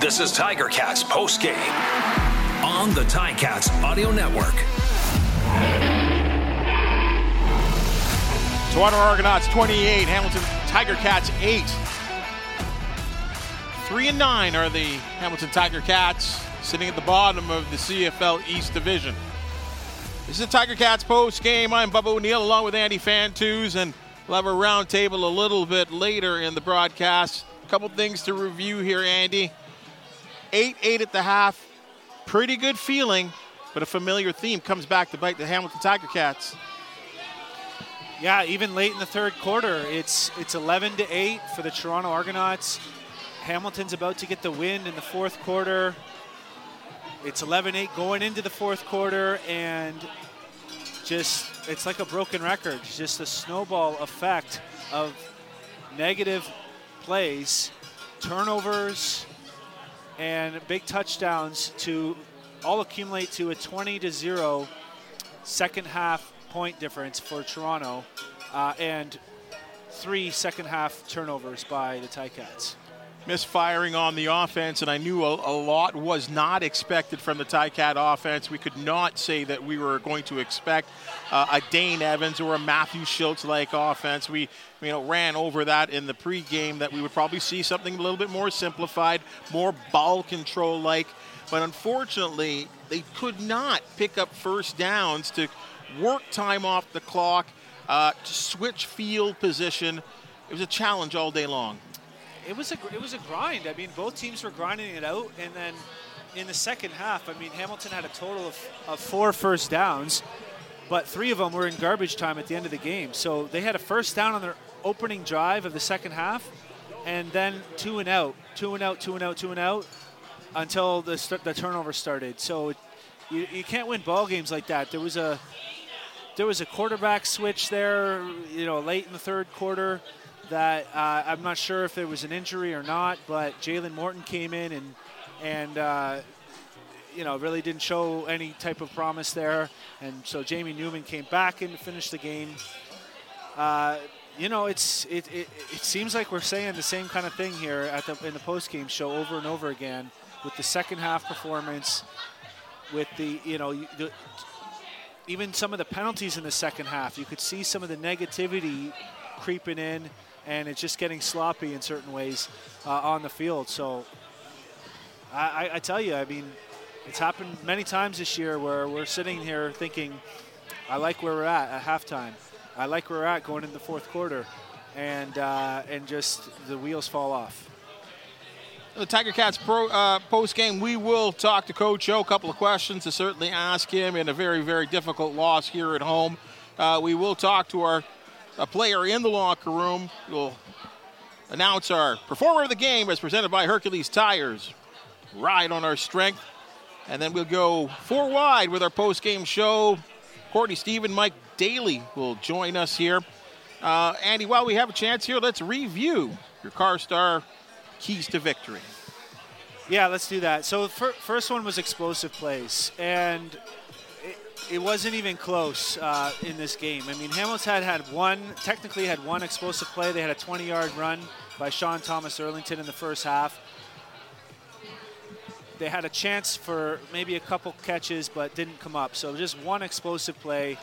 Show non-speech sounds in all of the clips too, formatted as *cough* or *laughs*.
This is Tiger Cats post game on the Tiger Ticats Audio Network. Toronto Argonauts 28, Hamilton Tiger Cats 8. 3 and 9 are the Hamilton Tiger Cats, sitting at the bottom of the CFL East Division. This is the Tiger Cats post game. I'm Bubba O'Neill along with Andy Fantuz, and we'll have a roundtable a little bit later in the broadcast. A couple things to review here, Andy. 8 8 at the half. Pretty good feeling, but a familiar theme comes back to bite the Hamilton Tiger Cats. Yeah, even late in the third quarter, it's it's 11 to 8 for the Toronto Argonauts. Hamilton's about to get the win in the fourth quarter. It's 11-8 going into the fourth quarter, and just it's like a broken record. Just a snowball effect of negative plays, turnovers, and big touchdowns to all accumulate to a 20 to 0 second half point difference for Toronto uh, and three second half turnovers by the Ticats misfiring on the offense, and I knew a, a, lot was not expected from the Ticat offense. We could not say that we were going to expect uh, a Dane Evans or a Matthew Shiltz like offense. We you know ran over that in the pregame that we would probably see something a little bit more simplified, more ball control like. But unfortunately, they could not pick up first downs to work time off the clock, uh, to switch field position. It was a challenge all day long it was a it was a grind. I mean, both teams were grinding it out, and then in the second half, I mean, Hamilton had a total of, of four first downs, but three of them were in garbage time at the end of the game. So they had a first down on their opening drive of the second half, and then two and out, two and out, two and out, two and out, until the the turnover started. So you, you can't win ball games like that. There was a there was a quarterback switch there, you know, late in the third quarter that uh, I'm not sure if there was an injury or not, but Jalen Morton came in and and uh, you know really didn't show any type of promise there, and so Jamie Newman came back and finished the game. Uh, you know, it's it, it, it seems like we're saying the same kind of thing here at the in the post game show over and over again with the second half performance, with the you know the, even some of the penalties in the second half. You could see some of the negativity creeping in and it's just getting sloppy in certain ways uh, on the field. So I, I, tell you, I mean, it's happened many times this year where we're sitting here thinking, I like where we're at at halftime. I like where we're at going into the fourth quarter, and uh, and just the wheels fall off. The Tiger Cats pro, uh, post game, we will talk to Coach Joe. A couple of questions to certainly ask him in a very, very difficult loss here at home. Uh, we will talk to our a player in the locker room. We'll announce our performer of the game as presented by Hercules Tires. Ride on our strength. And then we'll go four wide with our post game show. Courtney Stephen, Mike Daly will join us here. Uh, Andy, while we have a chance here, let's review your Carstar keys to victory. Yeah, let's do that. So the first one was explosive plays. And it wasn't even close uh, in this game. I mean, Hamilton had had one, technically had one explosive play. They had a 20-yard run by Sean Thomas Erlington in the first half. They had a chance for maybe a couple catches, but didn't come up. So just one explosive play.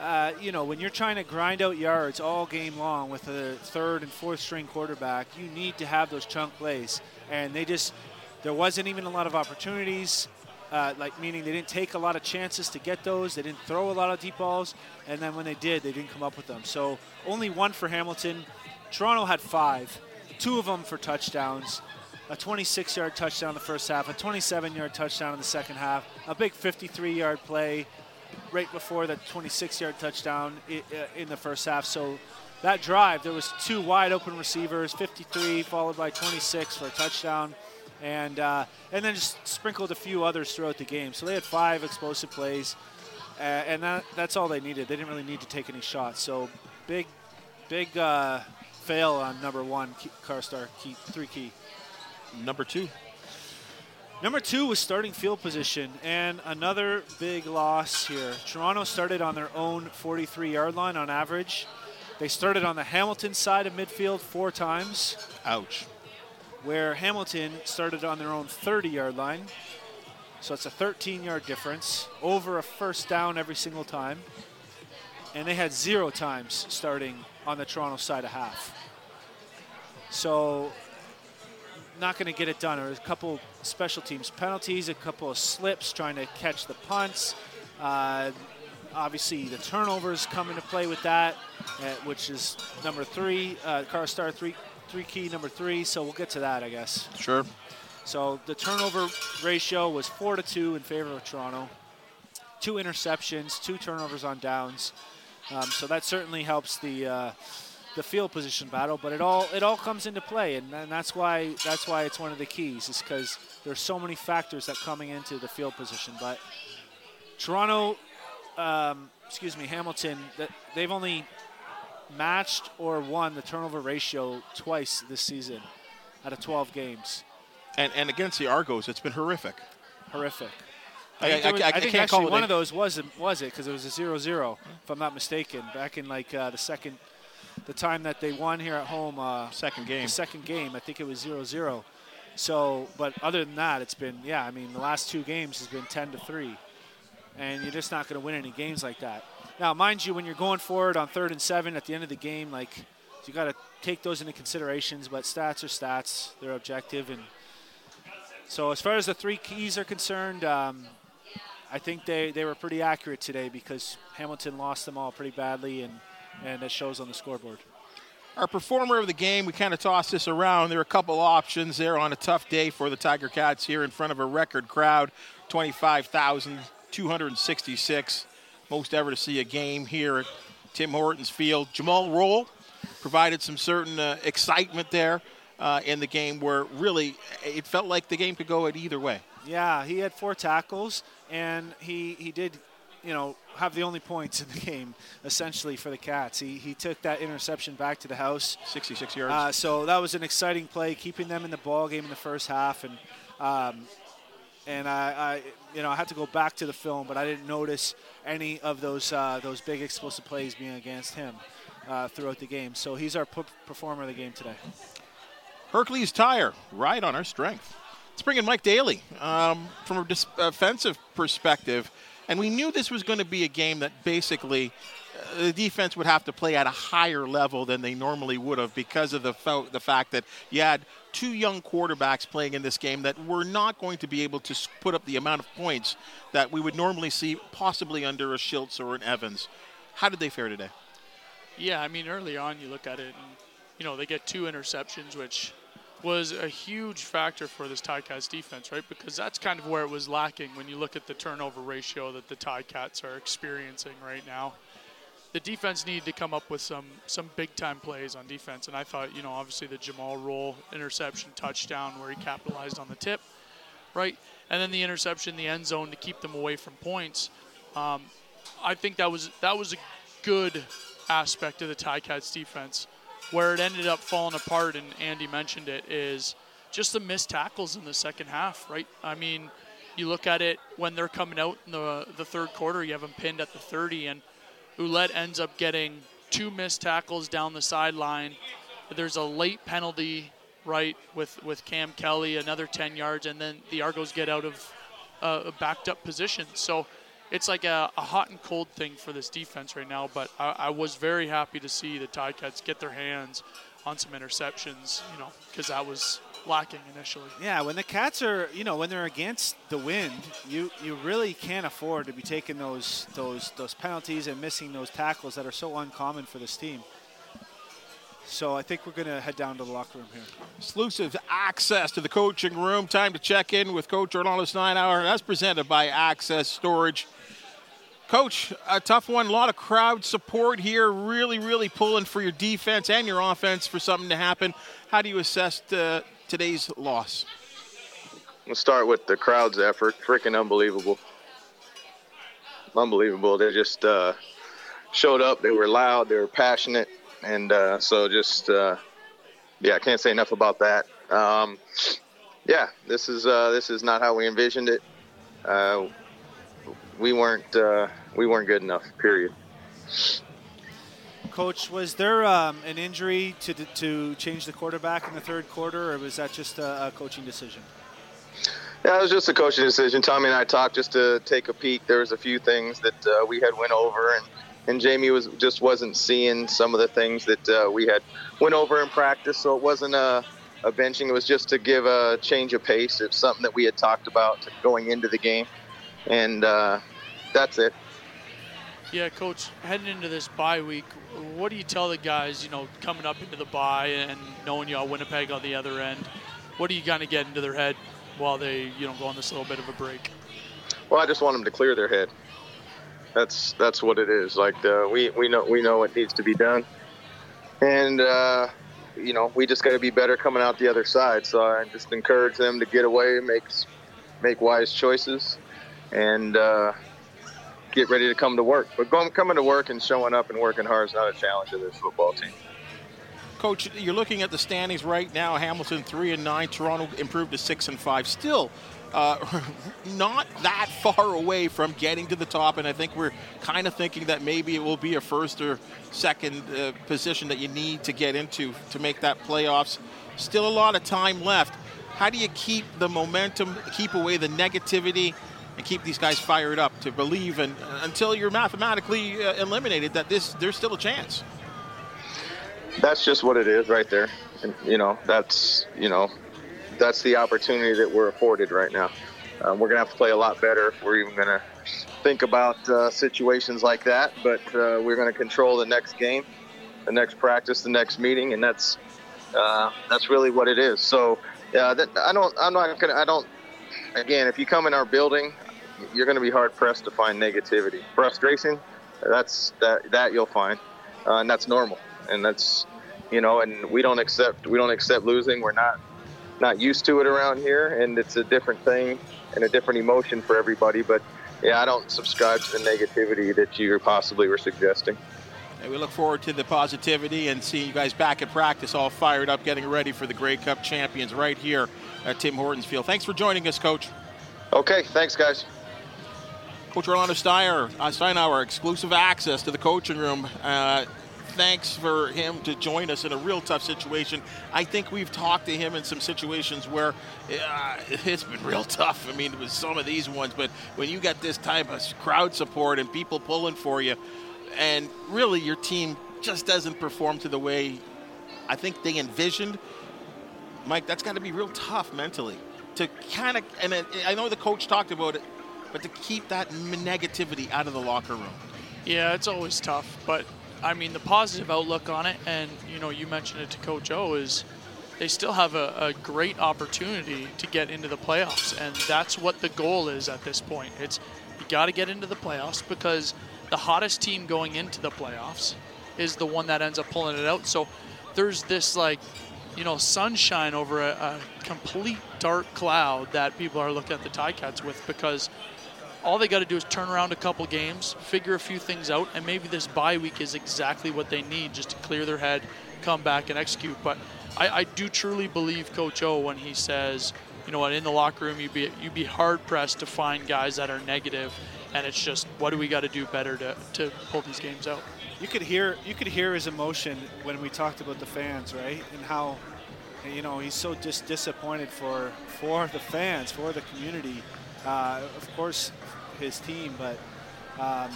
Uh, you know, when you're trying to grind out yards all game long with a third and fourth string quarterback, you need to have those chunk plays. And they just, there wasn't even a lot of opportunities uh, like meaning they didn't take a lot of chances to get those. They didn't throw a lot of deep balls, and then when they did, they didn't come up with them. So only one for Hamilton. Toronto had five, two of them for touchdowns. A 26-yard touchdown in the first half, a 27-yard touchdown in the second half, a big 53-yard play right before the 26-yard touchdown uh, in the first half. So that drive, there was two wide open receivers, 53 followed by 26 for a touchdown and uh, and then just sprinkled a few others throughout the game. So they had five explosive plays, uh, and that, that's all they needed. They didn't really need to take any shots. So big, big uh, fail on number one, Carstar key, three key. Number two. Number two was starting field position, and another big loss here. Toronto started on their own 43 yard line on average. They started on the Hamilton side of midfield four times. Ouch where Hamilton started on their own 30 yard line. So it's a 13 yard difference over a first down every single time. And they had zero times starting on the Toronto side of half. So not going to get it done. There was a couple special teams penalties, a couple of slips trying to catch the punts. Uh, obviously, the turnovers come into play with that, uh, which is number three, uh, car star three, three key number three. So we'll get to that, I guess. Sure. So the turnover ratio was four to two in favor of Toronto. Two interceptions, two turnovers on downs. Um, so that certainly helps the uh, the field position battle. But it all it all comes into play, and, and that's why that's why it's one of the keys, is because there's so many factors that coming into the field position. But Toronto, um, excuse me, Hamilton, that they've only matched or won the turnover ratio twice this season out of 12 games. And, and against the Argos, it's been horrific. Horrific. I, I- was- I- I think can't actually call one a- of those was was it because it was a 0-0, if I'm not mistaken, back in like uh, the second, the time that they won here at home. Uh, Second game. The second game, I think it was 0-0. So, but other than that, it's been yeah. I mean, the last two games has been 10 to three, and you're just not going to win any games like that. Now, mind you, when you're going forward on third and seven at the end of the game, like you got to take those into considerations. But stats are stats; they're objective, and so as far as the three keys are concerned, um, I think they, they were pretty accurate today because Hamilton lost them all pretty badly, and and it shows on the scoreboard. Our performer of the game, we kind of tossed this around. There are a couple options there on a tough day for the Tiger Cats here in front of a record crowd 25,266. Most ever to see a game here at Tim Hortons Field. Jumal Rolle provided some certain uh, excitement there uh, in the game where really it felt like the game could go at either way. Yeah, he had four tackles, and he he did, you know, have the only points in the game essentially for the Cats. He he took that interception back to the house. 66 yards. Uh, so that was an exciting play, keeping them in the ball game in the first half, and um, and I, I, you know, I had to go back to the film, but I didn't notice any of those uh, those big explosive plays being against him uh, throughout the game. So he's our p- performer of the game today. Hercules Tire, right on our strength. Let's bring in Mike Daly um, from a dis- offensive perspective. And we knew this was going to be a game that basically the defense would have to play at a higher level than they normally would have because of the, fo- the fact that you had two young quarterbacks playing in this game that were not going to be able to put up the amount of points that we would normally see possibly under a Shiltz or an Evans. How did they fare today? Yeah, I mean, early on, you look at it, and you know they get two interceptions, which was a huge factor for this Ticats defense, right? Because that's kind of where it was lacking when you look at the turnover ratio that the Ticats are experiencing right now. The defense needed to come up with some some big time plays on defense, and I thought, you know, obviously the Jumal Rolle interception touchdown where he capitalized on the tip, right, and then the interception in the end zone to keep them away from points. Um, I think that was that was a good aspect of the Ticats defense. Where it ended up falling apart, and Andy mentioned it, is just the missed tackles in the second half, right? I mean, you look at it when they're coming out in the the third quarter, you have them pinned at the 30, and Ouellette ends up getting two missed tackles down the sideline. There's a late penalty, right, with with Cam Kelly, another 10 yards, and then the Argos get out of uh, a backed up position. So it's like a, a hot and cold thing for this defense right now. But I, I was very happy to see the Ticats get their hands on some interceptions, you know, because that was lacking initially. Yeah, when the Cats are, you know, when they're against the wind, you you really can't afford to be taking those those those penalties and missing those tackles that are so uncommon for this team. So I think we're going to head down to the locker room here. exclusive access to the coaching room. Time to check in with Coach Orlando Steinauer. That's presented by Access Storage. Coach, a tough one. A lot of crowd support here. Really, really pulling for your defense and your offense for something to happen. How do you assess uh, today's loss? We'll start with the crowd's effort. Freaking unbelievable. Unbelievable. They just uh, showed up. They were loud. They were passionate. And uh, so just, uh, yeah, I can't say enough about that. Um, yeah, this is uh, this is not how we envisioned it. Uh, we weren't uh, we weren't good enough. Period. Coach, was there um, an injury to to change the quarterback in the third quarter, or was that just a, a coaching decision? Yeah, it was just a coaching decision. Tommy and I talked just to take a peek. There was a few things that uh, we had went over, and and Jamie was just wasn't seeing some of the things that uh, we had went over in practice. So it wasn't a, a benching. It was just to give a change of pace. It's something that we had talked about going into the game, and uh, that's it. Yeah, coach, heading into this bye week, what do you tell the guys? You know, coming up into the bye and knowing got Winnipeg on the other end, what are you going to get into their head while they, you know, go on this little bit of a break? Well, I just want them to clear their head. That's that's what it is. Like uh, we we know we know what needs to be done, and uh, you know we just got to be better coming out the other side. So I just encourage them to get away, make make wise choices, and uh, get ready to come to work. But going coming to work and showing up and working hard is not a challenge of this football team. Coach, you're looking at the standings right now. Hamilton three and nine. Toronto improved to six and five. Still, uh, *laughs* not that far away from getting to the top. And I think we're kind of thinking that maybe it will be a first or second uh, position that you need to get into to make that playoffs. Still a lot of time left. How do you keep the momentum, keep away the negativity, and keep these guys fired up to believe and uh, until you're mathematically uh, eliminated that this there's still a chance? that's just what it is right there. And, you know, that's, you know, that's the opportunity that we're afforded right now. Um, we're going to have to play a lot better if we're even going to think about uh, situations like that. But uh, we're going to control the next game, the next practice, the next meeting, and that's uh, that's really what it is. So yeah, that, I don't, I'm not going to, I don't. Again, if you come in our building, you're going to be hard pressed to find negativity, frustration. That's that that you'll find, uh, and that's normal and that's you know, and we don't accept we don't accept losing. We're not not used to it around here, and it's a different thing and a different emotion for everybody. But yeah, I don't subscribe to the negativity that you possibly were suggesting. And we look forward to the positivity and seeing you guys back at practice, all fired up, getting ready for the Grey Cup champions right here at Tim Hortons Field. Thanks for joining us, Coach. Okay, thanks, guys. Coach Orlando Steiner, uh, Steinauer, exclusive access to the coaching room. Uh, thanks for him to join us in a real tough situation. I think we've talked to him in some situations where uh, it's been real tough. I mean, with some of these ones, but when you got this type of crowd support and people pulling for you, and really your team just doesn't perform to the way I think they envisioned, Mike, that's got to be real tough mentally to kind of. And I know the coach talked about it, but to keep that negativity out of the locker room. Yeah, it's always tough, but I mean, the positive outlook on it, and you know, you mentioned it to Coach O, is they still have a, a, great opportunity to get into the playoffs, and that's what the goal is at this point. It's you got to get into the playoffs because the hottest team going into the playoffs is the one that ends up pulling it out. So there's this like, you know, sunshine over a, a complete dark cloud that people are looking at the Ticats with because all they got to do is turn around a couple games, figure a few things out, and maybe this bye week is exactly what they need just to clear their head, come back and execute. But I, I do truly believe Coach O when he says, you know what, in the locker room you'd be you'd be hard pressed to find guys that are negative, and it's just what do we got to do better to, to pull these games out. You could hear you could hear his emotion when we talked about the fans, right, and how you know he's so just disappointed for for the fans, for the community. Uh, of course, his team, but um,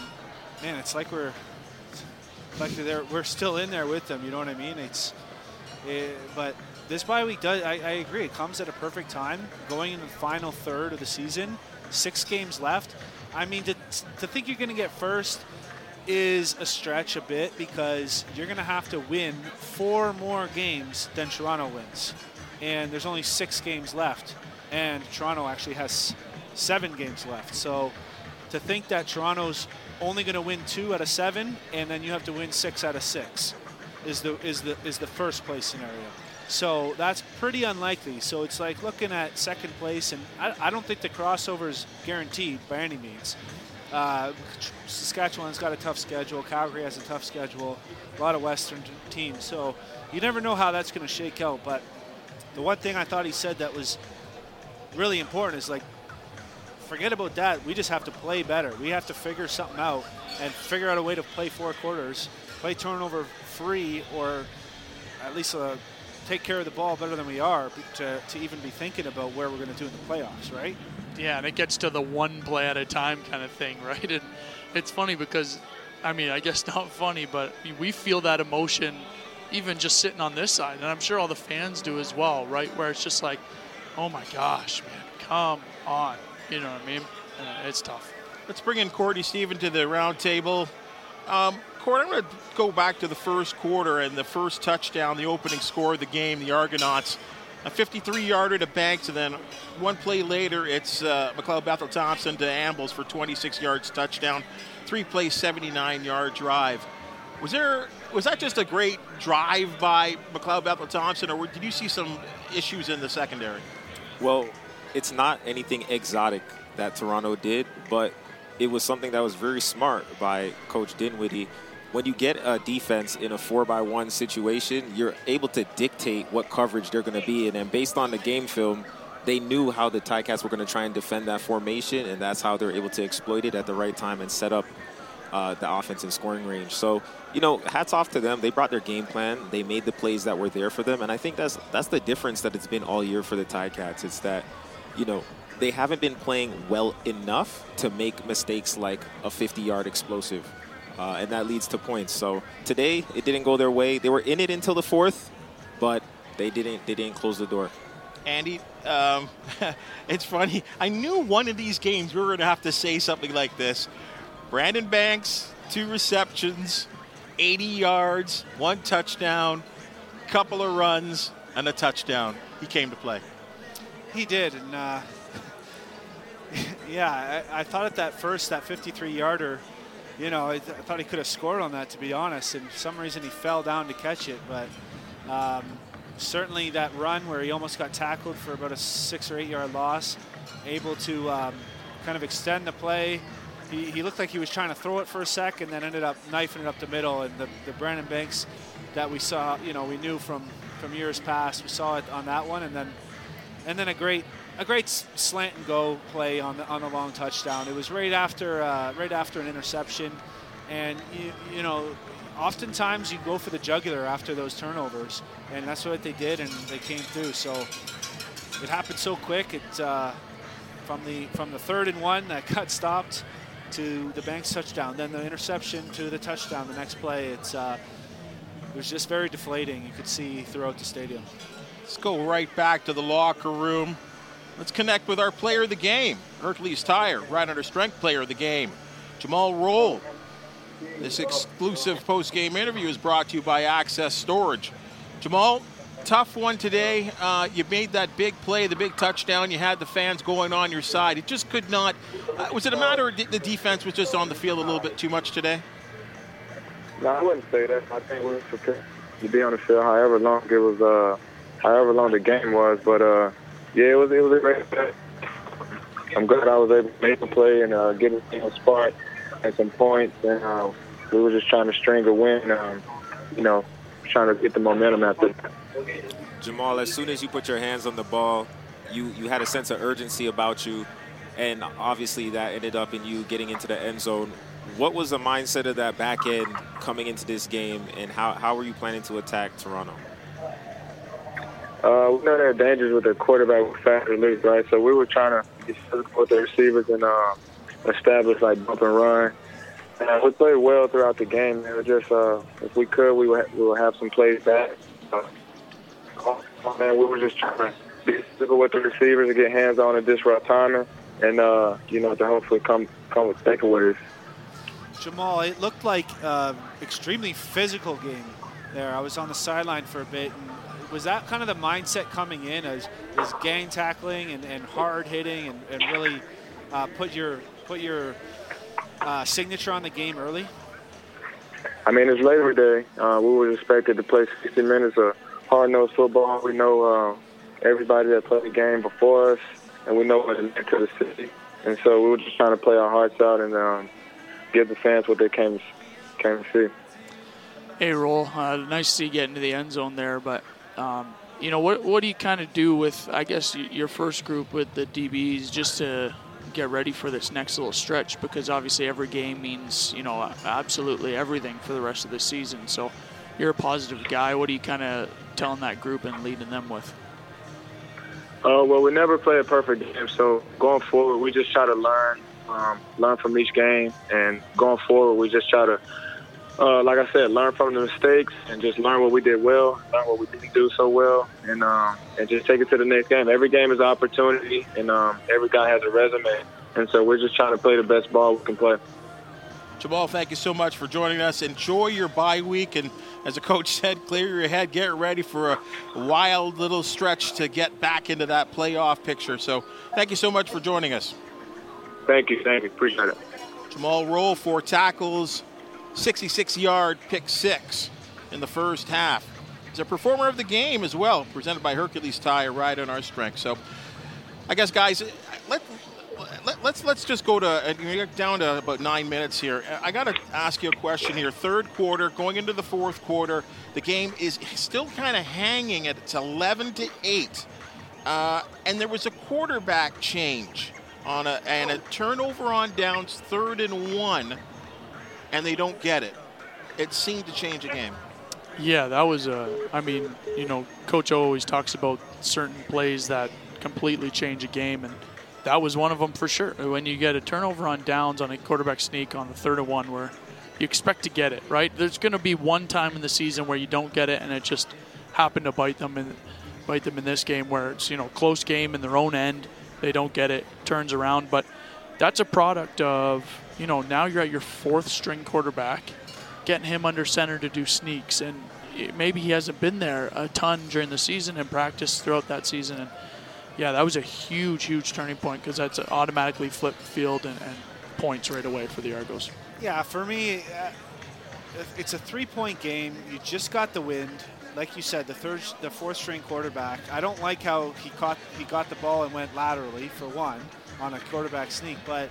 man, it's like we're like they're, we're still in there with them. You know what I mean? It's it, but this bye week does. I, I, agree. It comes at a perfect time, going in the final third of the season. Six games left. I mean, to, to think you're going to get first is a stretch a bit because you're going to have to win four more games than Toronto wins, and there's only six games left, and Toronto actually has seven games left. So to think that Toronto's only going to win two out of seven, and then you have to win six out of six, is the is the is the first place scenario. So that's pretty unlikely. So it's like looking at second place, and I, I don't think the crossover is guaranteed by any means. Uh, Saskatchewan's got a tough schedule. Calgary has a tough schedule. A lot of Western teams. So you never know how that's going to shake out. But the one thing I thought he said that was really important is like forget about that. We just have to play better. We have to figure something out and figure out a way to play four quarters play turnover free or at least uh, take care of the ball better than we are to, to even be thinking about where we're going to do in the playoffs, right? Yeah, and it gets to the one play at a time kind of thing, *laughs* right? And it's funny because, I mean, I guess *laughs* not funny, but we feel that emotion even just sitting on this side, and I'm sure all the fans do as well, right? Where it's just like, oh my gosh, man, come on, you know what I mean? Uh, it's tough. Let's bring in Courtney Stephen to the round table. Um, Court, I'm going to go back to the first quarter and the first touchdown, the opening score of the game, the Argonauts. A 53 yarder to Banks, and then one play later, it's uh, McLeod Bethel Thompson to Ambles for 26 yards touchdown. Three play, 79 yard drive. Was there was that just a great drive by McLeod Bethel Thompson, or did you see some issues in the secondary? Well, it's not anything exotic that Toronto did, but it was something that was very smart by Coach Dinwiddie. When you get a defense in a four by one situation, you're able to dictate what coverage they're going to be in, and based on the game film, they knew how the Ticats were going to try and defend that formation, and that's how they're able to exploit it at the right time and set up uh, the offense in scoring range. So, you know, hats off to them. They brought their game plan. They made the plays that were there for them, and I think that's that's the difference that it's been all year for the Ticats. It's that, you know, they haven't been playing well enough to make mistakes like a 50-yard explosive, uh, and that leads to points. So today it didn't go their way. They were in it until the fourth, but they didn't they didn't close the door. Andy, um, *laughs* it's funny. I knew one of these games we were going to have to say something like this. Brandon Banks, two receptions, 80 yards, one touchdown, couple of runs, and a touchdown. He came to play. He did, and uh, *laughs* yeah, I, I, thought at that first, that 53-yarder, you know, I, th- I, thought he could have scored on that, to be honest. And for some reason, he fell down to catch it. But um, certainly that run where he almost got tackled for about a six or eight-yard loss, able to um, kind of extend the play. He, he, looked like he was trying to throw it for a sec and then ended up knifing it up the middle. And the, the Brandon Banks that we saw, you know, we knew from, from years past, we saw it on that one. And then and then a great a great slant and go play on the on the long touchdown. It was right after uh, right after an interception, and you, you know, oftentimes you go for the jugular after those turnovers, and that's what they did, and they came through. So it happened so quick. It uh, from the from the third and one that *laughs* got stopped to the Banks touchdown, then the interception to the touchdown. The next play, it's uh, it was just very deflating. You could see throughout the stadium. Let's go right back to the locker room. Let's connect with our player of the game, Hercules Tire, right under strength player of the game, Jumal Rolle. This exclusive post-game interview is brought to you by Access Storage. Jumal, tough one today. Uh, you made that big play, the big touchdown. You had the fans going on your side. It just could not. Uh, was it a matter of the defense was just on the field a little bit too much today? No, I wouldn't say that. I think we were prepared to be on the field however long it was, uh, however long the game was. But uh, yeah, it was it was a great play. I'm glad I was able to make a play and uh, get a spot and some points, and uh, we were just trying to string a win. Um, you know, trying to get the momentum after. Jumal, as soon as you put your hands on the ball, you you had a sense of urgency about you, and obviously that ended up in you getting into the end zone. What was the mindset of that back end coming into this game, and how, how were you planning to attack Toronto? Uh, we know they're dangerous with their quarterback with fast release, right? So we were trying to get physical with the receivers and uh, establish like bump and run. And uh, we played well throughout the game. It was just uh, if we could, we would we would have some plays back. Oh, man, we were just trying to be physical with the receivers and get hands on and disrupt timing, and uh, you know to hopefully come come with takeaways. Jumal, it looked like uh, extremely physical game there. I was on the sideline for a bit, and was that kind of the mindset coming in as, as gang tackling and, and hard hitting and, and really uh, put your put your uh, signature on the game early? I mean, it's Labor Day. Uh, we were expected to play 60 minutes of hard-nosed football. We know uh, everybody that played the game before us, and we know what it meant to the city. And so we were just trying to play our hearts out and um, give the fans what they came came to see. Hey, Rolle. Uh, nice to see you get into the end zone there, but um, you know, what what do you kind of do with, I guess, your first group with the DBs, just to get ready for this next little stretch because obviously every game means you know absolutely everything for the rest of the season. So you're a positive guy. What are you kind of telling that group and leading them with? Uh, well, we never play a perfect game, so going forward, we just try to learn, um, learn from each game, and going forward, we just try to, uh, like I said, learn from the mistakes and just learn what we did well, learn what we didn't do so well, and um, and just take it to the next game. Every game is an opportunity, and um, every guy has a resume, and so we're just trying to play the best ball we can play. Jumal, thank you so much for joining us. Enjoy your bye week, and as the coach *laughs* said, clear your head, get ready for a wild little stretch to get back into that playoff picture. So, thank you so much for joining us. Thank you, thank you, appreciate it. Jumal Rolle, four tackles, 66 yard pick six in the first half. He's a performer of the game as well, presented by Hercules Tire, right on our strength. So, I guess, guys, let, let, let's let's just go to you're down to about nine minutes here. I got to ask you a question here. Third quarter, going into the fourth quarter, the game is still kind of hanging at it's 11 to eight, uh, and there was a quarterback change on a and a turnover on downs, third and one, and they don't get it. It seemed to change the game. Yeah, that was a. I mean, you know, Coach O always talks about certain plays that completely change a game, and that was one of them for sure. When you get a turnover on downs on a quarterback sneak on the third and one, where you expect to get it, right? There's going to be one time in the season where you don't get it, and it just happened to bite them and bite them in this game, where it's you know close game in their own end, they don't get it, turns around. But that's a product of you know now you're at your fourth string quarterback, getting him under center to do sneaks, and maybe he hasn't been there a ton during the season and practice throughout that season. And yeah, that was a huge, huge turning point because that's automatically flipped field and, and, points right away for the Argos. Yeah, for me, uh, it's a three-point game. You just got the wind, like you said, the third, the fourth-string quarterback. I don't like how he caught, he got the ball and went laterally for one on a quarterback sneak, but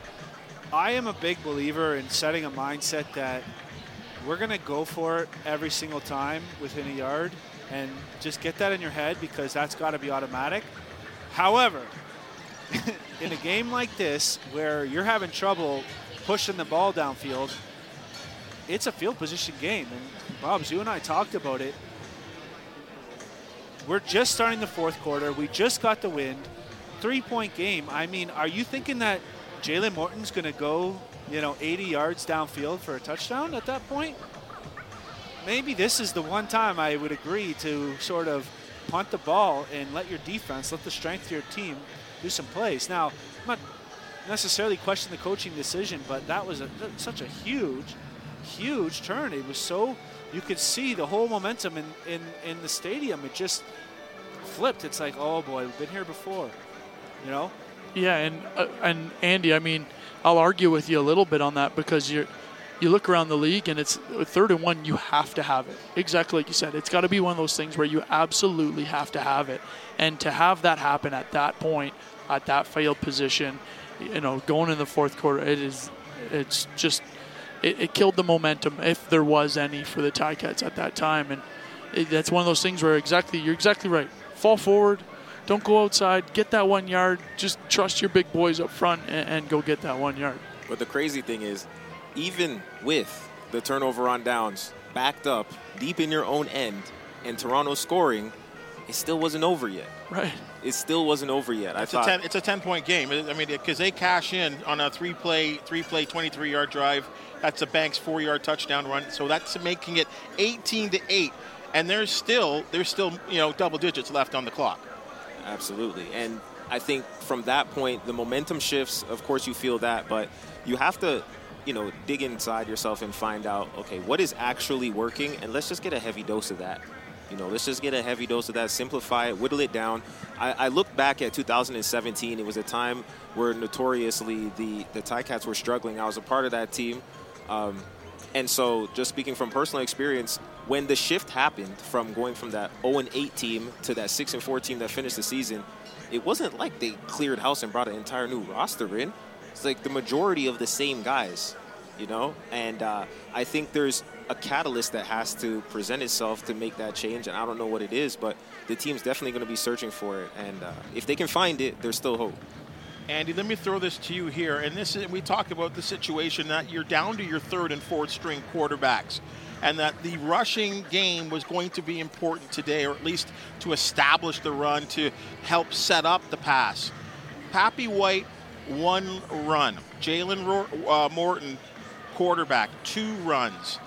I am a big believer in setting a mindset that we're going to go for it every single time within a yard and just get that in your head because that's got to be automatic. However, *laughs* in a game like this where you're having trouble pushing the ball downfield, it's a field position game. And Bobs, you and I talked about it. We're just starting the fourth quarter. We just got the wind. Three point game. I mean, are you thinking that Jalen Morton's going to go, you know, 80 yards downfield for a touchdown at that point? Maybe this is the one time I would agree to sort of punt the ball and let your defense, let the strength of your team do some plays. Now, I'm not necessarily questioning the coaching decision, but that was a, such a huge, huge turn. It was so you could see the whole momentum in, in, in the stadium. It just flipped. It's like, oh boy, we've been here before, you know? Yeah, and uh, and Andy, I mean, I'll argue with you a little bit on that because you're you look around the league and it's third and one, you have to have it. Exactly like you said. It's got to be one of those things where you absolutely have to have it. And to have that happen at that point, at that failed position, you know, going in the fourth quarter, it is, it's just, it, it killed the momentum if there was any for the Ticats at that time. And it, that's one of those things where exactly, you're exactly right. Fall forward, don't go outside, get that one yard, just trust your big boys up front and, and go get that one yard. But the crazy thing is, even with the turnover on downs, backed up deep in your own end, and Toronto scoring, it still wasn't over yet. Right. It still wasn't over yet. It's I thought a ten, it's a ten point game. I mean, because they cash in on a three play three play 23 yard drive. That's a Banks four yard touchdown run. So that's making it 18 to eight. And there's still there's still you know double digits left on the clock. Absolutely. And I think from that point, the momentum shifts. Of course, you feel that, but you have to you know, dig inside yourself and find out, okay, what is actually working, and let's just get a heavy dose of that. You know, let's just get a heavy dose of that, simplify it, whittle it down. I, I look back at 2017. It was a time where notoriously the the Ticats were struggling. I was a part of that team, um, and so just speaking from personal experience, when the shift happened from going from that 0 and 8 team to that 6 and 4 team that finished the season, it wasn't like they cleared house and brought an entire new roster in it's like the majority of the same guys, you know? And uh, I think there's a catalyst that has to present itself to make that change. And I don't know what it is, but the team's definitely going to be searching for it. And uh, if they can find it, there's still hope. Andy, let me throw this to you here. And this is, we talk about the situation that you're down to your third and fourth string quarterbacks, and that the rushing game was going to be important today, or at least to establish the run to help set up the pass. Papi White, one run. Jalen Ro- uh, Morton, quarterback, two runs.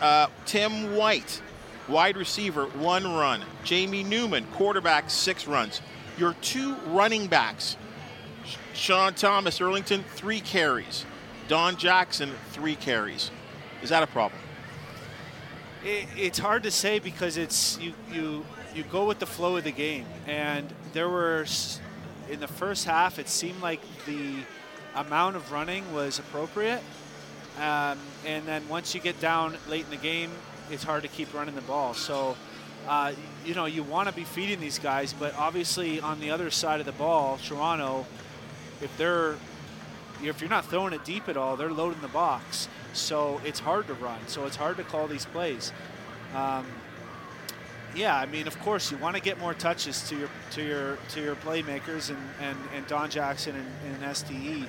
Uh, Tim White, wide receiver, one run. Jamie Newman, quarterback, six runs. Your two running backs, Sean Thomas Erlington, three carries. Don Jackson, three carries. Is that a problem? It, it's hard to say because it's you you you go with the flow of the game, and there were in the first half it seemed like the amount of running was appropriate, um, and then once you get down late in the game, it's hard to keep running the ball. So. Uh, you know, you want to be feeding these guys, but obviously on the other side of the ball, Toronto, if they're if you're not throwing it deep at all, they're loading the box. So it's hard to run. So it's hard to call these plays. Um, yeah, I mean, of course, you want to get more touches to your to your to your playmakers and, and, and Don Jackson and, and STE.